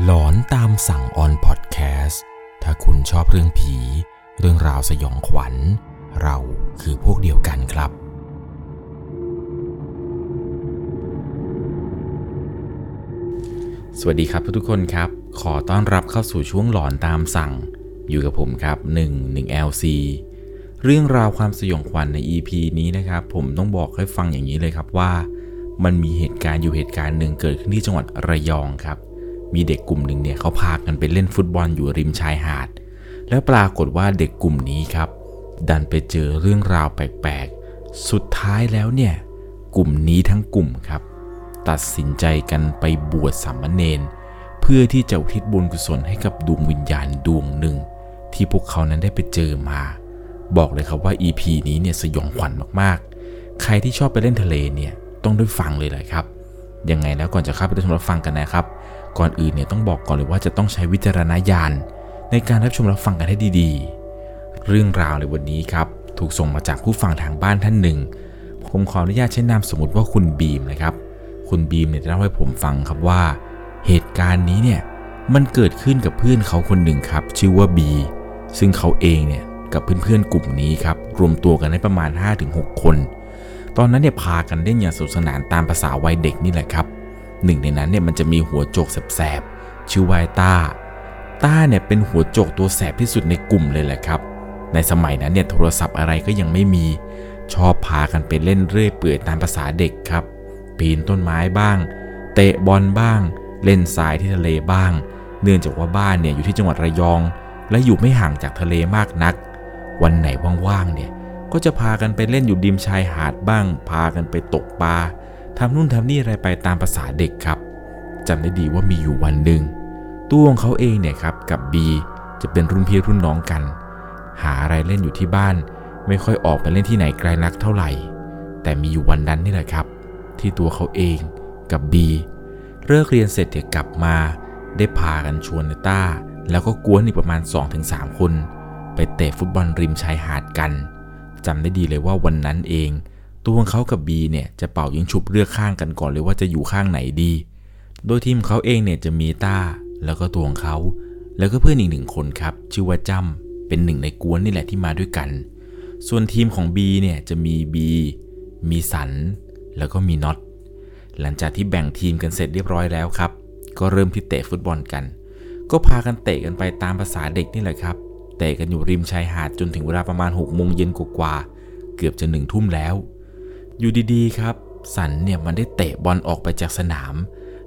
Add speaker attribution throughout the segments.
Speaker 1: หลอนตามสั่งออนพอดแคสต์ถ้าคุณชอบเรื่องผี เรื่องราวสยองขวัญ เราคือพวกเดียวกันครับ สวัสดีครับทุกคนครับ ขอต้อนรับเข้าสู่ช่วงหลอนตามสั่ง อยู่กับผมครับ 1 1 LC เรื่องราวความสยองขวัญใน EP นี้นะครับ ผมต้องบอกให้ฟังอย่างนี้เลยครับว่า มันมีเหตุการณ์อยู่เหตุการณ์หนึ่งเกิดขึ้นที่จังหวัดระยองครับ มีเด็กกลุ่มหนึ่งเนี่ยเขาพากันไปเล่นฟุตบอลอยู่ริมชายหาด แล้วปรากฏว่าเด็กกลุ่มนี้ครับ ดันไปเจอเรื่องราวแปลกๆ สุดท้ายแล้วเนี่ยกลุ่มนี้ทั้งกลุ่มครับ ตัดสินใจกันไปบวชสามเณรเพื่อที่จะอุทิศบุญกุศลให้กับดวงวิญญาณดวงหนึ่ง ที่พวกเขานั้นได้ไปเจอมา บอกเลยครับว่า EP นี้เนี่ยสยองขวัญมากๆ ใครที่ชอบไปเล่นทะเลเนี่ยต้องได้ฟังเลยแหละครับยังไงแล้วก่อนจะเข้าไปรับชมรับฟังกันนะครับ ก่อนอื่นเนี่ยต้องบอกก่อนเลยว่าจะต้องใช้วิจารณญาณในการรับชมรับฟังกันให้ดีๆ เรื่องราวในวันนี้ครับ ถูกส่งมาจากผู้ฟังทางบ้านท่านหนึ่ง ผมขออนุญาตใช้นามสมมติว่าคุณบีมนะครับ คุณบีมเนี่ยเล่าให้ผมฟังครับว่า เหตุการณ์นี้เนี่ยมันเกิดขึ้นกับเพื่อนเขาคนหนึ่งครับ ชื่อว่าบีซึ่งเขาเองเนี่ยกับเพื่อนๆกลุ่มนี้ครับรวมตัวกันได้ประมาณ 5-6 คน ตอนนั้นเนี่ยพากันเล่นอย่างสนุกสนานตามภาษาวัยเด็กนี่แหละครับ หนึ่งในนั้นเนี่ยมันจะมีหัวโจกแสบๆชื่อวาไอ้ต้า ต้าเนี่ยเป็นหัวโจกตัวแสบที่สุดในกลุ่มเลยแหละครับ ในสมัยนั้นเนี่ยโทรศัพท์อะไรก็ยังไม่มี ชอบพากันไปเล่นเรื่อยเปื่อยตามภาษาเด็กครับ ปีนต้นไม้บ้าง เตะบอลบ้าง เล่นทรายที่ทะเลบ้าง เนื่องจากว่าบ้านเนี่ยอยู่ที่จังหวัดระยอง และอยู่ไม่ห่างจากทะเลมากนัก วันไหนว่างๆเนี่ยก็จะพากันไปเล่นอยู่ริมชายหาดบ้าง พากันไปตกปลา ทำนู่นทำนี่อะไรไปตามภาษาเด็กครับจำได้ดีว่ามีอยู่วันหนึ่งตัวของเขาเองเนี่ยครับกับบีจะเป็นรุ่นพี่รุ่นน้องกัน หาอะไรเล่นอยู่ที่บ้าน ไม่ค่อยออกไปเล่นที่ไหนไกลนักเท่าไหร่ แต่มีอยู่วันนั้นนี่แหละครับ ที่ตัวเขาเองกับบีเลิกเรียนเสร็จเดี๋ยวกลับมา ได้พากันชวนในต้า แล้วก็กวนอีกประมาณ 2-3 คน ไปเตะฟุตบอลริมชายหาดกันจำได้ดีเลยว่าวันนั้นเอง ตัวของเขากับบีเนี่ยจะเป่ายิงฉุบเลือกข้างกันก่อนเลยว่าจะอยู่ข้างไหนดี โดยทีมเขาเองเนี่ยจะมีต้าแล้วก็ตัวของเขา แล้วก็เพื่อนอีกหนึ่งคนครับ ชื่อว่าจ้ำเป็นหนึ่งในกวนนี่แหละที่มาด้วยกัน ส่วนทีมของบีเนี่ยจะมีบีมีสัน แล้วก็มีน็อตหลังจากที่แบ่งทีมกันเสร็จเรียบร้อยแล้วครับ ก็เริ่มที่เตะฟุตบอลกัน ก็พากันเตะกันไปตามภาษาเด็กนี่แหละครับเตะกันอยู่ริมชายหาดจนถึงเวลาประมาณ6กโมงเย็นกว่าๆเกือบจะหนึ่งทุ่มแล้ว อยู่ดีๆครับสันเนี่ยมันได้เตะบอลออกไปจากสนาม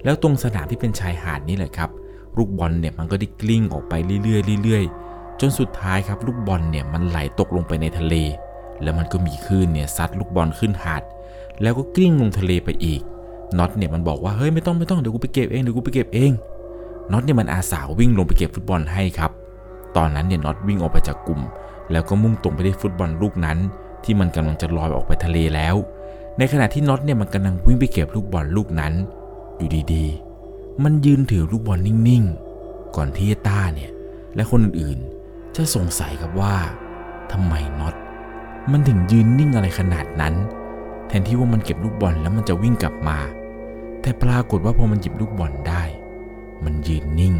Speaker 1: แล้วตรงสนามที่เป็นชายหาดนี่แหละครับ ลูกบอลเนี่ยมันก็ได้กลิ้งออกไปเรื่อยๆเรื่อยๆ จนสุดท้ายครับลูกบอลเนี่ยมันไหลตกลงไปในทะเล แล้วมันก็มีคลื่นเนี่ยซัดลูกบอลขึ้นหาด แล้วก็กลิ้งลงทะเลไปอีกน็อตเนี่ยมันบอกว่าเฮ้ยไม่ต้องไม่ต้องเดี๋ยวกูไปเก็บเองเดี๋ยวกูไปเก็บเองน็อตเนี่ยมันอาสาวิ่งลงไปเก็บฟุตบอลให้ครับ ตอนนั้นเนี่ยน็อตวิ่งออกไปจากกลุ่ม แล้วก็มุ่งตรงไปที่ฟุตบอลลูกนั้น ที่มันกำลังจะลอยออกไปทะเลแล้ว ในขณะที่น็อตเนี่ยมันกำลังวิ่งไปเก็บลูกบอลลูกนั้น อยู่ดีๆ มันยืนถือลูกบอลนิ่งๆ ก่อนที่ต้าเนี่ยและคนอื่นๆ จะสงสัยครับว่าทำไมน็อตมันถึงยืนนิ่งอะไรขนาดนั้น แทนที่ว่ามันเก็บลูกบอลแล้วมันจะวิ่งกลับมา แต่ปรากฏว่าพอมันหยิบลูกบอลได้ มันยืนนิ่ง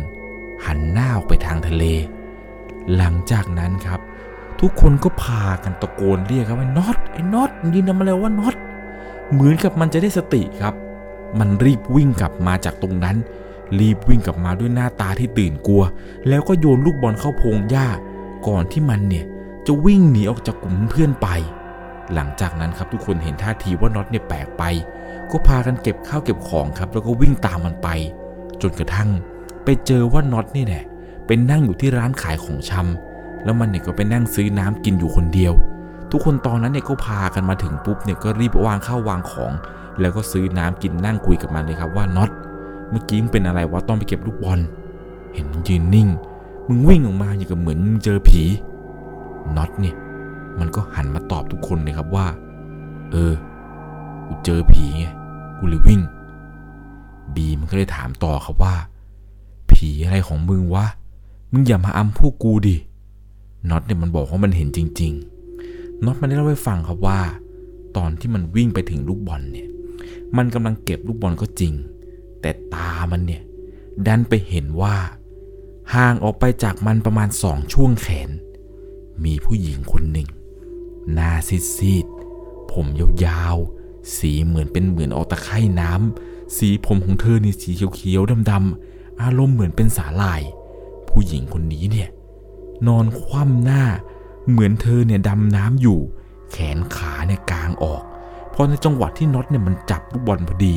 Speaker 1: หันหน้าออกไปทางทะเล หลังจากนั้นครับ ทุกคนก็พากันตะโกนเรียกครับว่าน็อตไอ้น็อตยืนทำอะไรว่าน็อต เหมือนกับมันจะได้สติครับ มันรีบวิ่งกลับมาจากตรงนั้น รีบวิ่งกลับมาด้วยหน้าตาที่ตื่นกลัว แล้วก็โยนลูกบอลเข้าพงหญ้า ก่อนที่มันเนี่ยจะวิ่งหนีออกจากกลุ่มเพื่อนไป หลังจากนั้นครับทุกคนเห็นท่าทีว่าน็อตเนี่ยแปลกไป ก็พากันเก็บข้าวเก็บของครับ แล้วก็วิ่งตามมันไป จนกระทั่ง ไปเจอว่าน็อตนี่แหละเป็นนั่งอยู่ที่ร้านขายของชำแล้วมันเนี่ยก็ไปนั่งซื้อน้ำกินอยู่คนเดียว ทุกคนตอนนั้นเนี่ยก็พากันมาถึงปุ๊บเนี่ยก็รีบวางข้าววางของ แล้วก็ซื้อน้ำกินนั่งคุยกับมันเลยครับว่าน็อตเมื่อกี้มึงเป็นอะไรวะต้องไปเก็บลูกบอล เห็นมันยืนนิ่ง มึงวิ่งออกมาอย่างกับเหมือนมึงเจอผีน็อตเนี่ยมันก็หันมาตอบทุกคนเลยครับว่า เออ กูเจอผีไงกูเลยวิ่ง บีมันก็เลยถามต่อครับว่า ผีอะไรของมึงวะ มึงอย่ามาอำพวกกูดิน็อตเนี่ยมันบอกว่ามันเห็นจริง ๆ น็อตมันได้เล่าให้ฟังครับว่า ตอนที่มันวิ่งไปถึงลูกบอลเนี่ย มันกำลังเก็บลูกบอลก็จริง แต่ตามันเนี่ย ดันไปเห็นว่า ห่างออกไปจากมันประมาณสองช่วงแขน มีผู้หญิงคนหนึ่ง หน้าซีดๆผมยาวๆ สีเหมือนเป็นเหมือนออกตะไคร่น้ำสีผมของเธอนี่สีเขียวๆดำๆอารมณ์เหมือนเป็นสาลาย ผู้หญิงคนนี้เนี่ย นอนคว่ำหน้า เหมือนเธอเนี่ยดำน้ำอยู่ แขนขาเนี่ยกางออก พอในจังหวะที่น็อตเนี่ยมันจับลูกบอลพอดี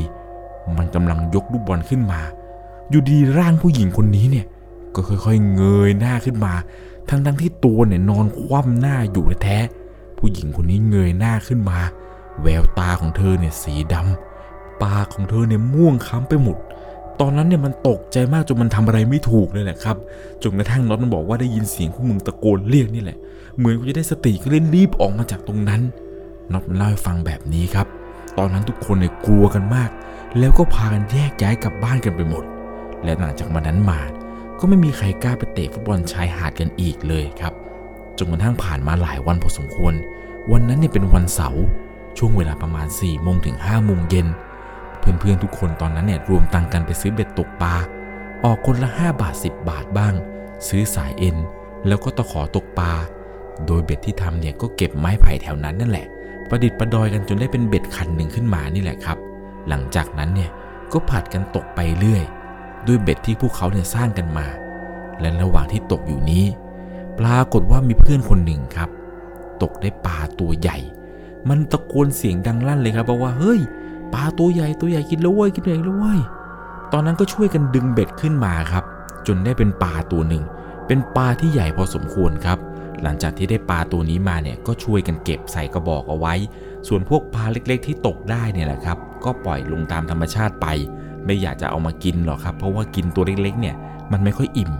Speaker 1: มันกำลังยกลูกบอลขึ้นมา อยู่ดีร่างผู้หญิงคนนี้เนี่ย ก็ค่อยๆเงยหน้าขึ้นมา ทั้งๆที่ตัวเนี่ยนอนคว่ำหน้าอยู่แท้ผู้หญิงคนนี้เงยหน้าขึ้นมา แววตาของเธอเนี่ยสีดำปากของเธอเนี่ยม่วงค้ำไปหมด ตอนนั้นเนี่ยมันตกใจมากจนมันทำอะไรไม่ถูกเลยแหละครับจนกระทั่งน็อตมันบอกว่าได้ยินเสียงพวกมึงตะโกนเรียกนี่แหละ เหมือนกูจะได้สติก็เล่นรีบออกมาจากตรงนั้นน็อตมันเล่าให้ฟังแบบนี้ครับ ตอนนั้นทุกคนเนี่ยกลัวกันมาก แล้วก็พากันแยกย้ายกลับบ้านกันไปหมด และหลังจากวันนั้นมา ก็ไม่มีใครกล้าไปเตะฟุตบอลชายหาดกันอีกเลยครับจนกระทั่งผ่านมาหลายวันพอสมควร วันนั้นเนี่ยเป็นวันเสาร์ช่วงเวลาประมาณ4ี่โมงถึง5้าโมงเย็น เพื่อนๆทุกคนตอนนั้นเนี่ยรวมตังกันไปซื้อเบ็ดตกปลาออกคนละ 5 บาท 10 บาทบ้าง ซื้อสายเอ็น แล้วก็ตะขอตกปลาโดยเบ็ดที่ทำเนี่ยก็เก็บไม้ไผ่แถวนั้นนั่นแหละ ประดิษฐ์ประดอยกันจนได้เป็นเบ็ดคันหนึ่งขึ้นมานี่แหละครับ หลังจากนั้นเนี่ยก็ผัดกันตกไปเรื่อย ด้วยเบ็ดที่พวกเขาเนี่ยสร้างกันมา และระหว่างที่ตกอยู่นี้ ปรากฏว่ามีเพื่อนคนหนึ่งครับ ตกได้ปลาตัวใหญ่ มันตะโกนเสียงดังลั่นเลยครับบอกว่าเฮ้ย ปลาตัวใหญ่ตัวใหญ่กินแล้วเว้ยกินใหญ่แล้วเว้ยตอนนั้นก็ช่วยกันดึงเบ็ดขึ้นมาครับ จนได้เป็นปลาตัวหนึ่ง เป็นปลาที่ใหญ่พอสมควรครับ หลังจากที่ได้ปลาตัวนี้มาเนี่ยก็ช่วยกันเก็บใส่กระบอกเอาไว้ ส่วนพวกปลาเล็กๆ ที่ตกได้เนี่ยแหละครับ ก็ปล่อยลงตามธรรมชาติไป ไม่อยากจะเอามากินหรอกครับ เพราะว่ากินตัวเล็กๆ เนี่ยมันไม่ค่อยอิ่ม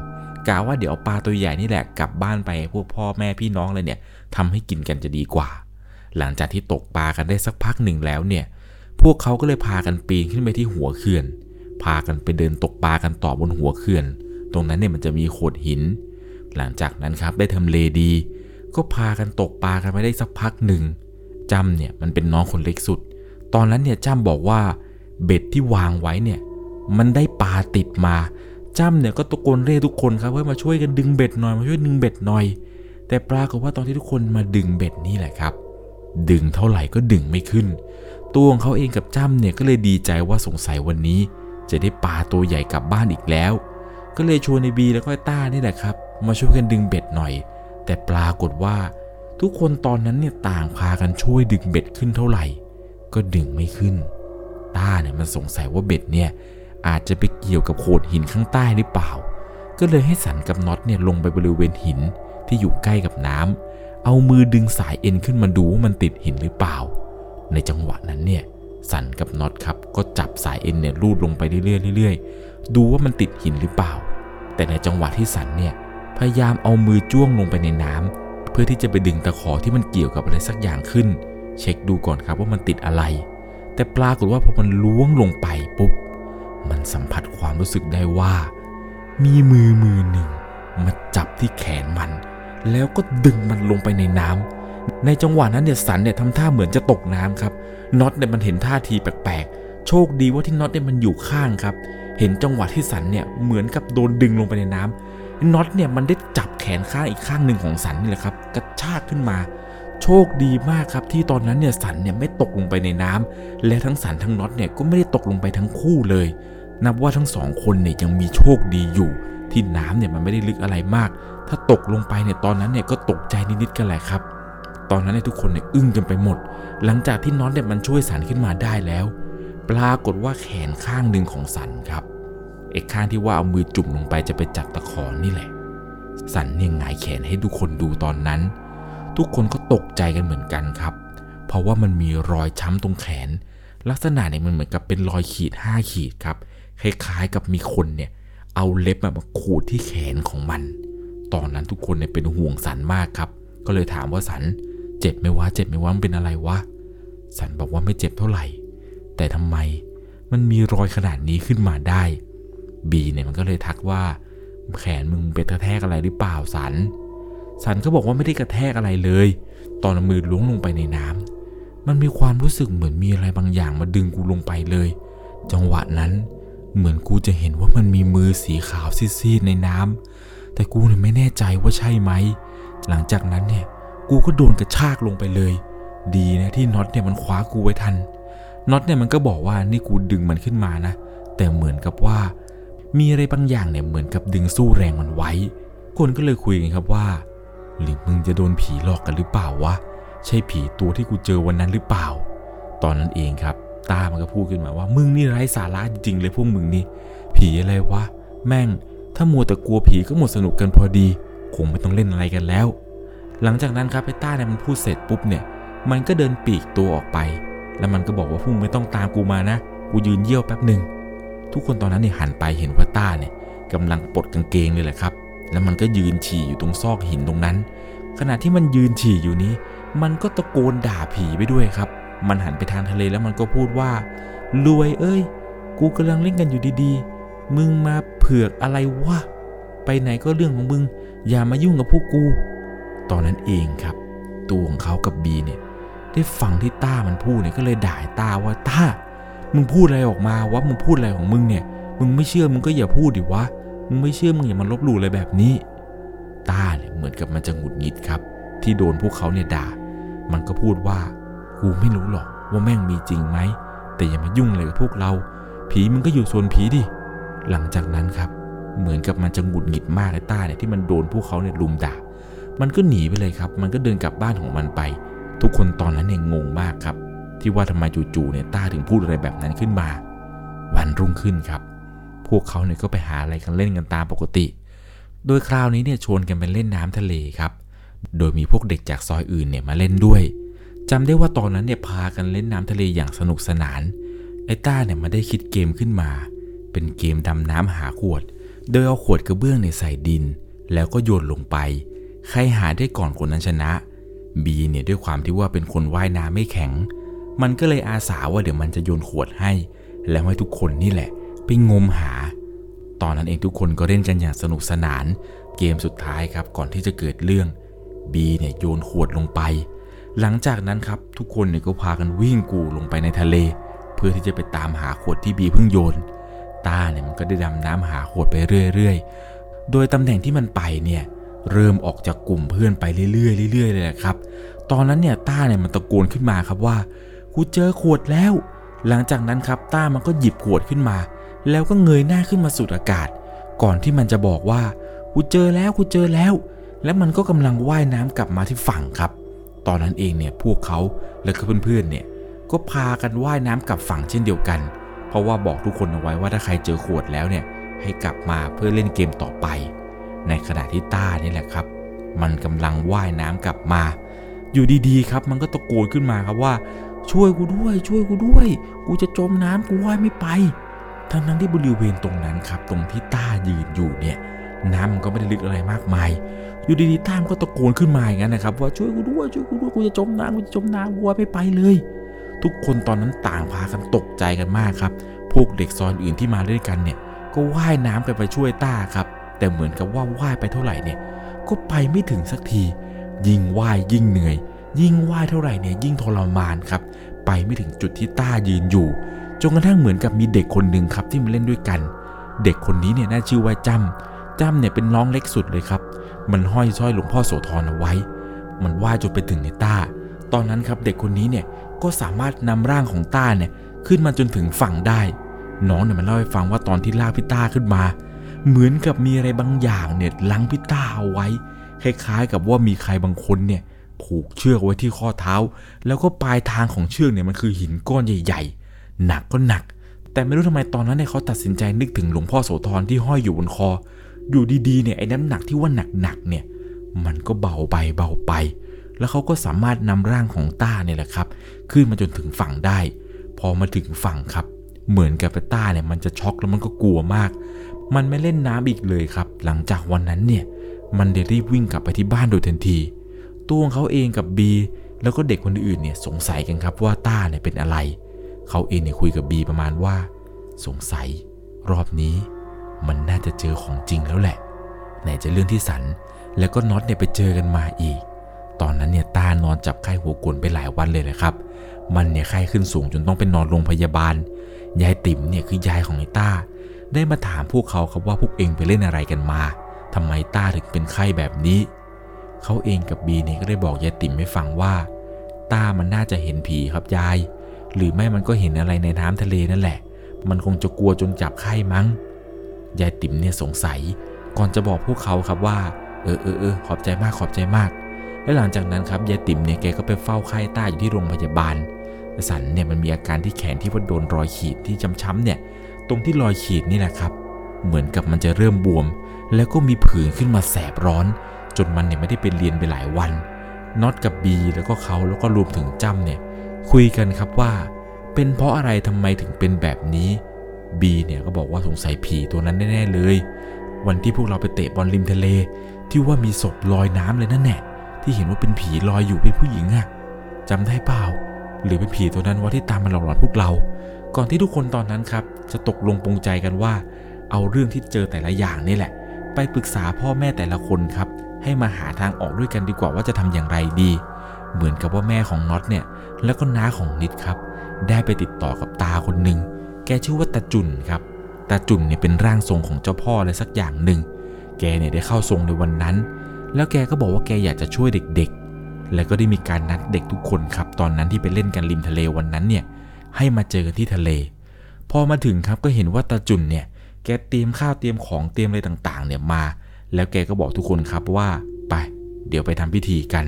Speaker 1: กะว่าเดี๋ยวเอาปลาตัวใหญ่นี่แหละกลับบ้านไปพวกพ่อแม่พี่น้องเลยเนี่ยทำให้กินกันจะดีกว่า หลังจากที่ตกปลากันได้สักพักหนึ่งแล้วเนี่ย พวกเขาก็เลยพากันปีนขึ้นไปที่หัวเขื่อน พากันไปเดินตกปลากันต่อบนหัวเขื่อน ตรงนั้นเนี่ยมันจะมีโขดหิน หลังจากนั้นครับได้ทำเลดี ก็พากันตกปลากันไปได้สักพักหนึ่งจำเนี่ยมันเป็นน้องคนเล็กสุด ตอนนั้นเนี่ยจ้ำบอกว่าเบ็ดที่วางไว้เนี่ยมันได้ปลาติดมาจ้ำเนี่ยก็ตะโกนเรียกทุกคนครับว่ามาช่วยกันดึงเบ็ดหน่อยมาช่วยดึงเบ็ดหน่อย แต่ปรากฏว่าตอนที่ทุกคนมาดึงเบ็ดนี่แหละครับ ดึงเท่าไหร่ก็ดึงไม่ขึ้น ตัวของเขาเองกับจ้ำเนี่ยก็เลยดีใจว่าสงสัยวันนี้ จะได้ปลาตัวใหญ่กลับบ้านอีกแล้ว ก็เลยชวนในบีแล้วก็ต้านี่แหละครับ มาช่วยกันดึงเบ็ดหน่อย แต่ปรากฏว่า ทุกคนตอนนั้นเนี่ยต่างพากันช่วยดึงเบ็ดขึ้นเท่าไหร่ ก็ดึงไม่ขึ้น ต้าเนี่ยมันสงสัยว่าเบ็ดเนี่ยอาจจะไปเกี่ยวกับโขดหินข้างใต้หรือเปล่า ก็เลยให้สันกับน็อตเนี่ยลงไปบริเวณหินที่อยู่ใกล้กับน้ำ เอามือดึงสายเอ็นขึ้นมาดูว่ามันติดหินหรือเปล่า ในจังหวะนั้นเนี่ย สันกับน็อตครับ ก็จับสายเอ็นเนี่ยลูดลงไปเรื่อยๆเรื่อยๆ ดูว่ามันติดหินหรือเปล่า แต่ในจังหวะที่สันเนี่ย พยายามเอามือจ้วงลงไปในน้ำเพื่อที่จะไปดึงตะขอที่มันเกี่ยวกับอะไรสักอย่างขึ้น เช็คดูก่อนครับว่ามันติดอะไร แต่ปรากฏว่าพอมันล้วงลงไปปุ๊บ มันสัมผัสความรู้สึกได้ว่า มีมือมือหนึ่งมาจับที่แขนมัน แล้วก็ดึงมันลงไปในน้ำในจังหวะนั้นเนี่ยสันเนี่ยทำท่าเหมือนจะตกน้ำครับน็อตเนี่ยมันเห็นท่าทีแปลกๆ โชคดีว่าที่น็อตเนี่ยมันอยู่ข้างครับ เห็นจังหวะที่สันเนี่ยเหมือนกับโดนดึงลงไปในน้ำน็อตเนี่ยมันได้จับแขนข้างอีกข้างหนึ่งของสันนี่แหละครับกระชากขึ้นมา โชคดีมากครับที่ตอนนั้นเนี่ยสันเนี่ยไม่ตกลงไปในน้ำและทั้งสันทั้งน็อตเนี่ยก็ไม่ได้ตกลงไปทั้งคู่เลย นับว่าทั้งสองคนเนี่ยยังมีโชคดีอยู่ ที่น้ำเนี่ยมันไม่ได้ลึกอะไรมาก ถ้าตกลงไปเนี่ยตอนนั้นเนี่ยก็ตกใจนิดๆกันแหละครับ ตอนนั้นเนี่ยทุกคนเนี่ยอึ้งกันไปหมด หลังจากที่น็อตเนี่ยมันช่วยสันขึ้นมาได้แล้ว ปรากฏว่าแขนข้างหนึ่งของสันครับเอกข้างที่ว่าเอามือจุ่มลงไปจะไปจับตะขอนี่แหละ สันเนี่ยหงายแขนให้ทุกคนดูตอนนั้น ทุกคนก็ตกใจกันเหมือนกันครับ เพราะว่ามันมีรอยช้ำตรงแขน ลักษณะเนี่ยมันเหมือนกับเป็นรอยขีดห้าขีดครับ คล้ายๆกับมีคนเนี่ยเอาเล็บมาขูดที่แขนของมัน ตอนนั้นทุกคนเนี่ยเป็นห่วงสันมากครับ ก็เลยถามว่าสันเจ็บไหมวะเจ็บไหมวะมันเป็นอะไรวะสันบอกว่าไม่เจ็บเท่าไหร่ แต่ทำไมมันมีรอยขนาดนี้ขึ้นมาได้บีเนี่ยมันก็เลยทักว่า แขนมึงไปกระแทกอะไรหรือเปล่าสัน สันก็บอกว่าไม่ได้กระแทกอะไรเลย ตอนมือล้วงลงไปในน้ำมันมีความรู้สึกเหมือนมีอะไรบางอย่างมาดึงกูลงไปเลย จังหวะนั้นเหมือนกูจะเห็นว่ามันมีมือสีขาวซีดๆในน้ำ แต่กูเนี่ยไม่แน่ใจว่าใช่ไหม หลังจากนั้นเนี่ย กูก็โดนกระชากลงไปเลย ดีนะที่น็อตเนี่ยมันคว้ากูไว้ทัน น็อตเนี่ยมันก็บอกว่านี่กูดึงมันขึ้นมานะ แต่เหมือนกับว่า มีอะไรบางอย่างเนี่ยเหมือนกับดึงสู้แรงมันไว้ คนก็เลยคุยกันครับว่า หรือมึงจะโดนผีหลอกกันหรือเปล่าวะ ใช่ผีตัวที่กูเจอวันนั้นหรือเปล่า ตอนนั้นเองครับตามันก็พูดขึ้นมาว่า มึงนี่ไร้สาระจริงๆเลยพวกมึงนี่ ผีอะไรวะ แม่ง ถ้ามัวแต่กลัวผีก็หมดสนุกกันพอดี คงไม่ต้องเล่นอะไรกันแล้ว หลังจากนั้นครับไอ้ต้าเนี่ยมันพูดเสร็จปุ๊บเนี่ย มันก็เดินปีกตัวออกไป แล้วมันก็บอกว่าพวกมึงไม่ต้องตามกูมานะ กูยืนเยี่ยวแป๊บหนึ่ง ทุกคนตอนนั้นเนี่ยหันไปเห็นว่าต้าเนี่ยกำลังปลดกางเกงเลยแหละครับ แล้วมันก็ยืนฉี่อยู่ตรงซอกหินตรงนั้น ขณะที่มันยืนฉี่อยู่นี้ มันก็ตะโกนด่าผีไปด้วยครับ มันหันไปทางทะเลแล้วมันก็พูดว่ารวยเอ้ย กูกำลังเล่นกันอยู่ดีๆ มึงมาเผือกอะไรวะ ไปไหนก็เรื่องของมึง อย่ามายุ่งกับพวกกู ตอนนั้นเองครับ ตัวของเขากับบีเนี่ย ได้ฟังที่ต้ามันพูดเนี่ยก็เลยด่าต้าว่าต้า มึงพูดอะไรออกมาวะ มึงพูดอะไรของมึงเนี่ย มึงไม่เชื่อมึงก็อย่าพูดดิวะ มึงไม่เชื่อมึงอย่ามาลบหลู่อะไรแบบนี้ ต้าเนี่ยเหมือนกับมันจะหงุดหงิดครับ ที่โดนพวกเขาเนี่ยด่า มันก็พูดว่า กูไม่รู้หรอกว่าแม่งมีจริงไหม แต่อย่ามายุ่งเลยกับพวกเรา ผีมึงก็อยู่โซนผีดิ หลังจากนั้นครับ เหมือนกับมันจะหงุดหงิดมากไอ้ต้าเนี่ยที่มันโดนพวกเขาเนี่ยลุมด่า มันก็หนีไปเลยครับ มันก็เดินกลับบ้านของมันไป ทุกคนตอนนั้นเนี่ยงงมากครับ ที่ว่าทำไมจู่ๆเนี่ยต้าถึงพูดอะไรแบบนั้นขึ้นมา วันรุ่งขึ้นครับ พวกเขาเนี่ยก็ไปหาอะไรกันเล่นกันตามปกติ โดยคราวนี้เนี่ยชวนกันไปเล่นน้ำทะเลครับ โดยมีพวกเด็กจากซอยอื่นเนี่ยมาเล่นด้วยจำได้ว่าตอนนั้นเนี่ยพากันเล่นน้ำทะเลอย่างสนุกสนานไอ้ต้าเนี่ยมาได้คิดเกมขึ้นมา เป็นเกมดำน้ำหาขวด โดยเอาขวดกระเบื้องเนี่ยใส่ดิน แล้วก็โยนลงไป ใครหาได้ก่อนคนนั้นชนะ บีเนี่ยด้วยความที่ว่าเป็นคนว่ายน้ำไม่แข็ง มันก็เลยอาสาว่าเดี๋ยวมันจะโยนขวดให้ แล้วให้ทุกคนนี่แหละไปงมหา ตอนนั้นเองทุกคนก็เล่นกันอย่างสนุกสนาน เกมสุดท้ายครับก่อนที่จะเกิดเรื่องบีเนี่ยโยนขวดลงไป หลังจากนั้นครับทุกคนเนี่ยก็พากันวิ่งกูลงไปในทะเล เพื่อที่จะไปตามหาขวดที่บีเพิ่งโยน ต้าเนี่ยมันก็ได้ดำน้ำหาขวดไปเรื่อยๆ โดยตำแหน่งที่มันไปเนี่ยเริ่มออกจากกลุ่มเพื่อนไปเรื่อยๆเรื่อยๆเลยแหละครับ ตอนนั้นเนี่ยต้าเนี่ยมันตะโกนขึ้นมาครับว่ากูเจอขวดแล้ว หลังจากนั้นครับต้ามันก็หยิบขวดขึ้นมา แล้วก็เงยหน้าขึ้นมาสูดอากาศ ก่อนที่มันจะบอกว่ากูเจอแล้วกูเจอแล้ว และมันก็กำลังว่ายน้ำกลับมาที่ฝั่งครับ ตอนนั้นเองเนี่ยพวกเขาและก็เพื่อนๆเนี่ยก็พากันว่ายน้ำกลับฝั่งเช่นเดียวกัน เพราะว่าบอกทุกคนเอาไว้ว่าถ้าใครเจอขวดแล้วเนี่ยให้กลับมาเพื่อเล่นเกมต่อไป ในขณะที่ต้านี่แหละครับ มันกำลังว่ายน้ำกลับมา อยู่ดีๆครับ มันก็ตะโกนขึ้นมาครับว่า ช่วยกูด้วย ช่วยกูด้วย กูจะจมน้ำกูว่ายไม่ไป ทั้งนั้นที่บริเวณตรงนั้นครับ ตรงที่ต้ายืนอยู่เนี่ย น้ำมันก็ไม่ได้ลึกอะไรมากมาย อยู่ดีๆต้ามก็ตะโกนขึ้นมาอย่างนั้นนะครับ ว่าช่วยกูด้วยช่วยกูด้วยกูจะจมน้ำกูจะจมน้ำกูว่ายไม่ไปเลย ทุกคนตอนนั้นต่างพากันตกใจกันมากครับ พวกเด็กซอยอื่นที่มาด้วยกันเนี่ย ก็ว่ายน้ำกันไปช่วยต้าครับ แต่เหมือนกับว่าว่ายไปเท่าไหร่เนี่ย ก็ไปไม่ถึงสักที ยิ่งว่ายยิ่งเหนื่อย ยิ่งว่ายเท่าไหร่เนี่ยยิ่งทรมานครับ ไปไม่ถึงจุดที่ต้ายืนอยู่ จนกระทั่งเหมือนกับมีเด็กคนหนึ่งครับที่มาเล่นด้วยกัน เด็กคนนี้เนี่ยน่าชื่อว่าจ้ำจ้ำเนี่ยเป็นน้องเล็กสุดเลยครับ มันห้อยสร้อยหลวงพ่อโสธรเอาไว้ มันว่ายจนไปถึงในต้า ตอนนั้นครับเด็กคนนี้เนี่ย ก็สามารถนำร่างของต้าเนี่ยขึ้นมาจนถึงฝั่งได้ น้องเนี่ยมันเล่าให้ฟังว่าตอนที่ลากพี่ต้าขึ้นมา เหมือนกับมีอะไรบางอย่างเนี่ยลังพี่ต้าเอาไว้ คล้ายๆ กับว่ามีใครบางคนเนี่ยผูกเชือกไว้ที่ข้อเท้า แล้วก็ปลายทางของเชือกเนี่ยมันคือหินก้อนใหญ่ๆ หนักก็หนัก แต่ไม่รู้ทำไมตอนนั้นเนี่ยเขาตัดสินใจนึกถึงหลวงพ่อโสธรที่ห้อยอยู่บนคอ อยู่ดีๆเนี่ยไอ้น้ำหนักที่ว่าหนักๆเนี่ย มันก็เบาไปเบาไป แล้วเขาก็สามารถนำร่างของต้าเนี่ยแหละครับ ขึ้นมาจนถึงฝั่งได้ พอมาถึงฝั่งครับ เหมือนกับต้าเนี่ยมันจะช็อกแล้วมันก็กลัวมาก มันไม่เล่นน้ำอีกเลยครับ หลังจากวันนั้นเนี่ย มันได้รีบวิ่งกลับไปที่บ้านโดยทันที ตัวของเขาเองกับบีแล้วก็เด็กคนอื่นเนี่ยสงสัยกันครับว่าต้าเนี่ยเป็นอะไร เขาเองเนี่ยคุยกับบีประมาณว่า สงสัย รอบนี้ มันน่าจะเจอของจริงแล้วแหละ ไหนจะเรื่องที่สันแล้วก็น็อตเนี่ยไปเจอกันมาอีก ตอนนั้นเนี่ยต้านอนจับไข้หัวกลนไปหลายวันเลยแหละครับ มันเนี่ยไข้ขึ้นสูงจนต้องไปนอนโรงพยาบาล ยายติ๋มเนี่ยคือยายของไอ้ต้า ได้มาถามพวกเขาครับว่าพวกเองไปเล่นอะไรกันมาทำไมต้าถึงเป็นไข้แบบนี้ เขาเองกับบีเนี่ยก็ได้บอกยายติ๋มให้ฟังว่า ต้ามันน่าจะเห็นผีครับยาย หรือไม่มันก็เห็นอะไรในน้ำทะเลนั่นแหละ มันคงจะกลัวจนจับไข้มั้ง ยายติ๋มเนี่ยสงสัย ก่อนจะบอกพวกเขาครับว่า เออเออเออขอบใจมากขอบใจมาก และหลังจากนั้นครับยายติ๋มเนี่ยแกก็ไปเฝ้าไข้ต้าอยู่ที่โรงพยาบาลสันเนี่ยมันมีอาการที่แขนที่ว่าโดนรอยขีดที่ช้ำๆเนี่ย ตรงที่รอยขีดนี่แหละครับ เหมือนกับมันจะเริ่มบวม แล้วก็มีผื่นขึ้นมาแสบร้อน จนมันเนี่ยไม่ได้ไปเรียนไปหลายวันน็อตกับบีแล้วก็เขาแล้วก็รวมถึงจ้ำเนี่ยคุยกันครับว่า เป็นเพราะอะไรทำไมถึงเป็นแบบนี้บีเนี่ยก็บอกว่าสงสัยผีตัวนั้นแน่ๆเลย วันที่พวกเราไปเตะบอลริมทะเล ที่ว่ามีศพลอยน้ำเลยนั่นแหละ ที่เห็นว่าเป็นผีลอยอยู่เป็นผู้หญิงอะจำได้เปล่า หรือเป็นผีตัวนั้นว่าที่ตามมาหลอกหลอนพวกเรา ก่อนที่ทุกคนตอนนั้นครับ จะตกลงปรงใจกันว่า เอาเรื่องที่เจอแต่ละอย่างนี่แหละ ไปปรึกษาพ่อแม่แต่ละคนครับ ให้มาหาทางออกด้วยกันดีกว่าว่าจะทำอย่างไรดี เหมือนกับว่าแม่ของน็อตเนี่ย แล้วก็น้าของนิดครับ ได้ไปติดต่อกับตาคนหนึ่งแกชื่อว่าตาจุนครับตาจุนเนี่ยเป็นร่างทรงของเจ้าพ่ออะไรสักอย่างหนึ่งแกเนี่ยได้เข้าทรงในวันนั้น แล้วแกก็บอกว่าแกอยากจะช่วยเด็กๆ แล้วก็ได้มีการนัดเด็กทุกคนครับ ตอนนั้นที่ไปเล่นกันริมทะเลวันนั้นเนี่ย ให้มาเจอกันที่ทะเล พอมาถึงครับก็เห็นว่าตาจุนเนี่ย แกเตรียมข้าวเตรียมของเตรียมอะไรต่างๆ เนี่ยมา แล้วแกก็บอกทุกคนครับว่าไป เดี๋ยวไปทำพิธีกัน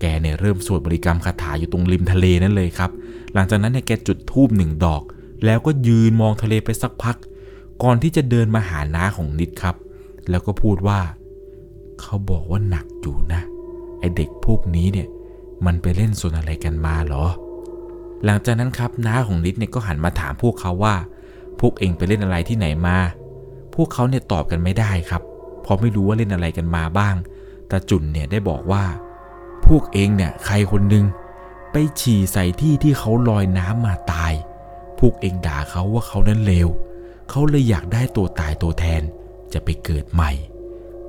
Speaker 1: แกเนี่ยเริ่มสวดบริกรรมคาถาอยู่ตรงริมทะเลนั่นเลยครับ หลังจากนั้นเนี่ยแกจุดธูปหนึ่งดอก แล้วก็ยืนมองทะเลไปสักพัก ก่อนที่จะเดินมาหาน้าของนิดครับ แล้วก็พูดว่า เขาบอกว่าหนักอยู่นะ ไอเด็กพวกนี้เนี่ย มันไปเล่นโซนอะไรกันมาเหรอ หลังจากนั้นครับน้าของนิดเนี่ยก็หันมาถามพวกเขาว่า พวกเองไปเล่นอะไรที่ไหนมา พวกเขาเนี่ยตอบกันไม่ได้ครับ เพราะไม่รู้ว่าเล่นอะไรกันมาบ้าง ตาจุนเนี่ยได้บอกว่า พวกเองเนี่ยใครคนหนึ่งไปฉี่ใส่ที่ที่เขาลอยน้ำมาตาย พวกเองด่าเขาว่าเขานั้นเลว เขาเลยอยากได้ตัวตายตัวแทนจะไปเกิดใหม่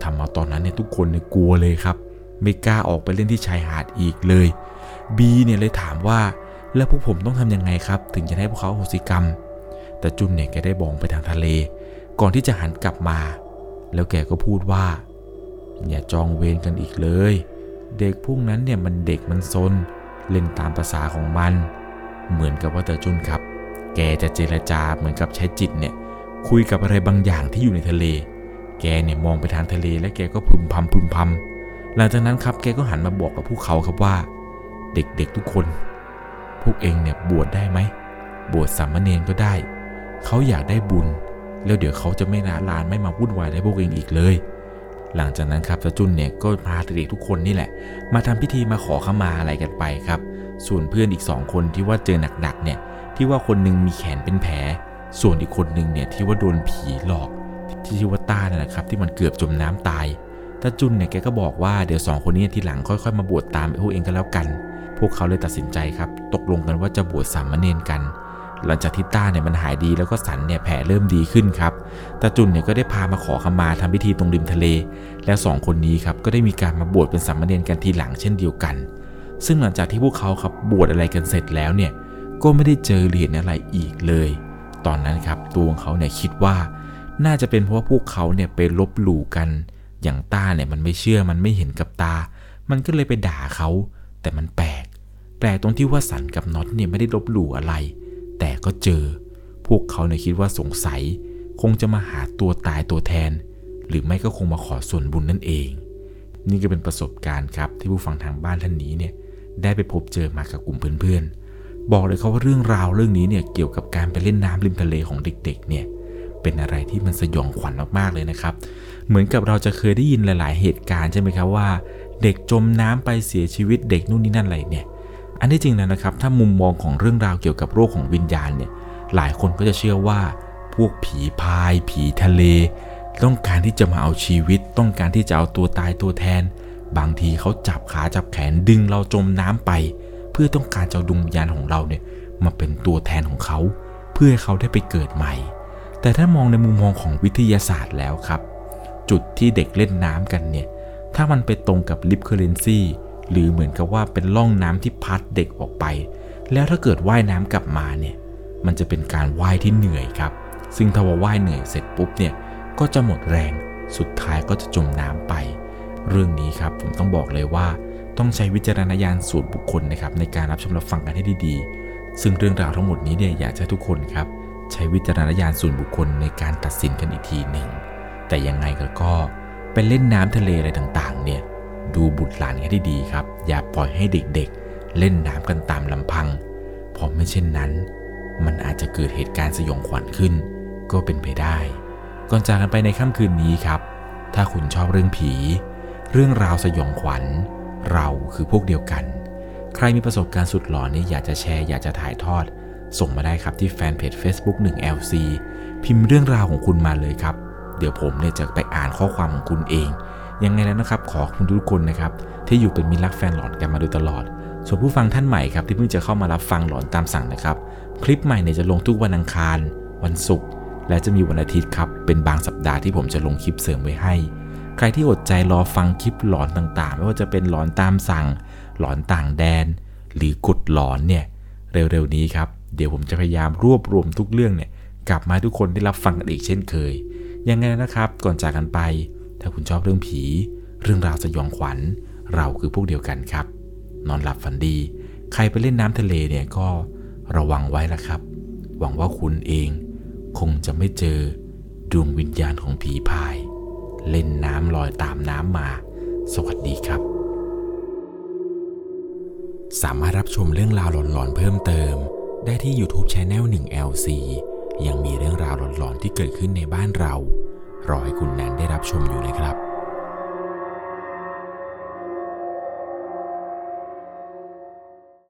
Speaker 1: ทำเอาตอนนั้นเนี่ยทุกคนเนี่ยกลัวเลยครับ ไม่กล้าออกไปเล่นที่ชายหาดอีกเลยบีเนี่ยเลยถามว่าแล้วพวกผมต้องทำยังไงครับ ถึงจะให้พวกเขาโหสิกรรม แต่จุนเนี่ยแกได้บองไปทางทะเล ก่อนที่จะหันกลับมา แล้วแกก็พูดว่า อย่าจองเวรกันอีกเลย เด็กพวกนั้นเนี่ยมันเด็กมันซน เล่นตามภาษาของมัน เหมือนกับว่าเตอจุนครับ แกจะเจรจาเหมือนกับใช้จิตเนี่ย คุยกับอะไรบางอย่างที่อยู่ในทะเล แกเนี่ยมองไปทางทะเลและแกก็พึมพำพึมพำหลังจากนั้นครับแกก็หันมาบอกกับพวกเขาครับว่า เด็กๆทุกคน พวกเองเนี่ยบวชได้ไหมบวชสามเณรก็ได้ เขาอยากได้บุญ แล้วเดี๋ยวเขาจะไม่ลาลานไม่มาวุ่นวายในพวกเองอีกเลย หลังจากนั้นครับตาจุนเนี่ยก็พาเด็กทุกคนนี่แหละ มาทำพิธีมาขอขมาอะไรกันไปครับ ส่วนเพื่อนอีกสองคนที่ว่าเจอหนักๆเนี่ยที่ว่าคนหนึงมีแขนเป็นแผล ส่วนอีกคนหนึ่งเนี่ยที่ว่าโดนผีหลอก ที่ชื่อว่าต้าเนี่ยนะครับที่มันเกือบจมน้ำตายตาจุนเนี่ยแกก็บอกว่าเดี๋ยวสองคนนี้ทีหลังค่อยๆ มาบวชตามพวกเองก็แล้วกัน พวกเขาเลยตัดสินใจครับ ตกลงกันว่าจะบวชสามเณรกัน หลังจากที่ต้าเนี่ยมันหายดีแล้วก็สันเนี่ยแผลเริ่มดีขึ้นครับตาจุนเนี่ยก็ได้พามาขอขมาทำพิธีตรงริมทะเล แล้วสองคนนี้ครับก็ได้มีการมาบวชเป็นสามเณรกันทีหลังเช่นเดียวกัน ซึ่งหลังจากที่พวกเขาครับบวชอะไรกันเสร็จแล้วเนี่ยก็ไม่ได้เจอเหรียญอะไรอีกเลย ตอนนั้นครับตัวของเขาเนี่ยคิดว่า น่าจะเป็นเพราะว่าพวกเขาเนี่ยไปลบหลู่กัน อย่างต้าเนี่ยมันไม่เชื่อมันไม่เห็นกับตา มันก็เลยไปด่าเขา แต่มันแปลก แปลกตรงที่ว่าสันกับน็อตเนี่ยไม่ได้ลบหลู่อะไร แต่ก็เจอ พวกเขาเนี่ยคิดว่าสงสัย คงจะมาหาตัวตายตัวแทน หรือไม่ก็คงมาขอส่วนบุญนั่นเอง นี่ก็เป็นประสบการณ์ครับที่ผู้ฟังทางบ้านท่านนี้เนี่ยได้ไปพบเจอมากับกลุ่มเพื่อนๆบอกเลยเขาว่าเรื่องราวเรื่องนี้เนี่ยเกี่ยวกับการไปเล่นน้ำริมทะเลของเด็กๆเนี่ย เป็นอะไรที่มันสยองขวัญมากๆเลยนะครับ เหมือนกับเราจะเคยได้ยินหลาย ๆ เหตุการณ์ใช่ไหมครับว่า เด็กจมน้ำไปเสียชีวิตเด็กนู่นนี่นั่นอะไรเนี่ย อันที่จริงแล้วนะครับ ถ้ามุมมองของเรื่องราวเกี่ยวกับโรคของวิญญาณเนี่ย หลายคนก็จะเชื่อว่า พวกผีพาย ผีทะเล ต้องการที่จะมาเอาชีวิต ต้องการที่จะเอาตัวตายตัวแทน บางทีเขาจับขาจับแขนดึงเราจมน้ำไป เพื่อต้องการจะดวงวิญญาณของเราเนี่ยมาเป็นตัวแทนของเขา เพื่อให้เขาได้ไปเกิดใหม่ แต่ถ้ามองในมุมมองของวิทยาศาสตร์แล้วครับ จุดที่เด็กเล่นน้ำกันเนี่ย ถ้ามันไปตรงกับ rip current หรือเหมือนกับว่าเป็นร่องน้ำที่พัดเด็กออกไป แล้วถ้าเกิดว่ายน้ำกลับมาเนี่ย มันจะเป็นการว่ายที่เหนื่อยครับ ซึ่งถ้าว่าว่ายเหนื่อยเสร็จปุ๊บเนี่ย ก็จะหมดแรง สุดท้ายก็จะจมน้ำไป เรื่องนี้ครับผมต้องบอกเลยว่า ต้องใช้วิจารณญาณส่วนบุคคลนะครับในการรับชมรับฟังกันให้ดีๆ ซึ่งเรื่องราวทั้งหมดนี้เนี่ยอยากให้ทุกคนครับ ใช้วิจารณญาณส่วนบุคคลในการตัดสินกันอีกทีหนึ่ง แต่ยังไงก็ก็ไปเล่นน้ำทะเลอะไรต่างๆ เนี่ย ดูบุตรหลานกันให้ดีครับ อย่าปล่อยให้เด็กๆ เล่นน้ำกันตามลำพัง เพราะไม่เช่นนั้น มันอาจจะเกิดเหตุการณ์สยองขวัญขึ้น ก็เป็นไปได้ ก่อนจากกันไปในค่ำคืนนี้ครับ ถ้าคุณชอบเรื่องผี เรื่องราวสยองขวัญ เราคือพวกเดียวกัน ใครมีประสบการณ์สุดหลอนนี่อยากจะแชร์อยากจะถ่ายทอด ส่งมาได้ครับที่แฟนเพจ Facebook 1 LC พิมพ์เรื่องราวของคุณมาเลยครับ เดี๋ยวผมเนี่ยจะไปอ่านข้อความของคุณเอง ยังไงแล้วนะครับ ขอคุณทุกคนนะครับ ที่อยู่เป็นมิตรรักแฟนหลอนกันมาโดยตลอด ส่วนผู้ฟังท่านใหม่ครับ ที่เพิ่งจะเข้ามารับฟังหลอนตามสั่งนะครับ คลิปใหม่เนี่ยจะลงทุกวันอังคาร วันศุกร์และจะมีวันอาทิตย์ครับ เป็นบางสัปดาห์ที่ผมจะลงคลิปเสริมไว้ให้ ใครที่อดใจรอฟังคลิปหลอนต่างๆ ไม่ว่าจะเป็นหลอนตามสั่ง หลอนต่างแดน หรือกดหลอนเนี่ยเร็วๆนี้ครับ เดี๋ยวผมจะพยายามรวบรวมทุกเรื่องเนี่ยกลับมาทุกคนได้รับฟังกันอีกเช่นเคย ยังไงนะครับ ก่อนจากกันไป ถ้าคุณชอบเรื่องผี เรื่องราวสยองขวัญ เราคือพวกเดียวกันครับ นอนหลับฝันดี ใครไปเล่นน้ำทะเลเนี่ยก็ระวังไว้ละครับ หวังว่าคุณเอง คงจะไม่เจอดวงวิญญาณของผีพาย เล่นน้ำลอยตามน้ำมา สวัสดีครับ สามารถรับชมเรื่องราวหลอนๆเพิ่มเติม ได้ที่ YouTube Channel 1 LC ยังมีเรื่องราวหลอนๆที่เกิดขึ้นในบ้านเรา รอให้คุณแนนได้รับชมอยู่นะครับ